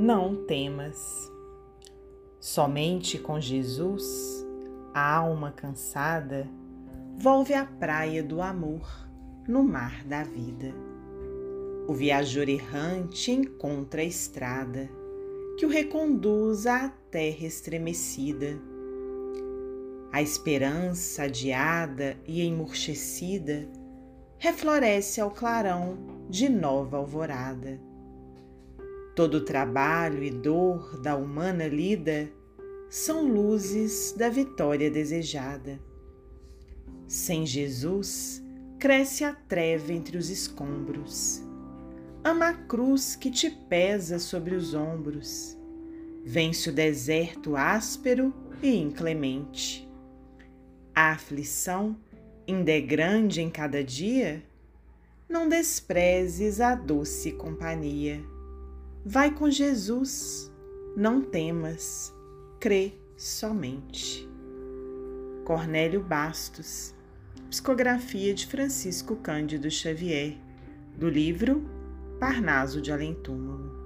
Não temas. Somente com Jesus, a alma cansada volve à praia do amor, no mar da vida. O viajor errante encontra a estrada que o reconduz à terra estremecida. A esperança adiada e emurchecida refloresce ao clarão de nova alvorada. Todo trabalho e dor da humana lida são luzes da vitória desejada. Sem Jesus, cresce a treva entre os escombros. Ama a cruz que te pesa sobre os ombros. Vence o deserto áspero e inclemente. A aflição ainda é grande em cada dia? Não desprezes a doce companhia Vai com Jesus, não temas, crê somente. Cornélio Bastos, psicografia de Francisco Cândido Xavier, do livro Parnaso de Além Túmulo.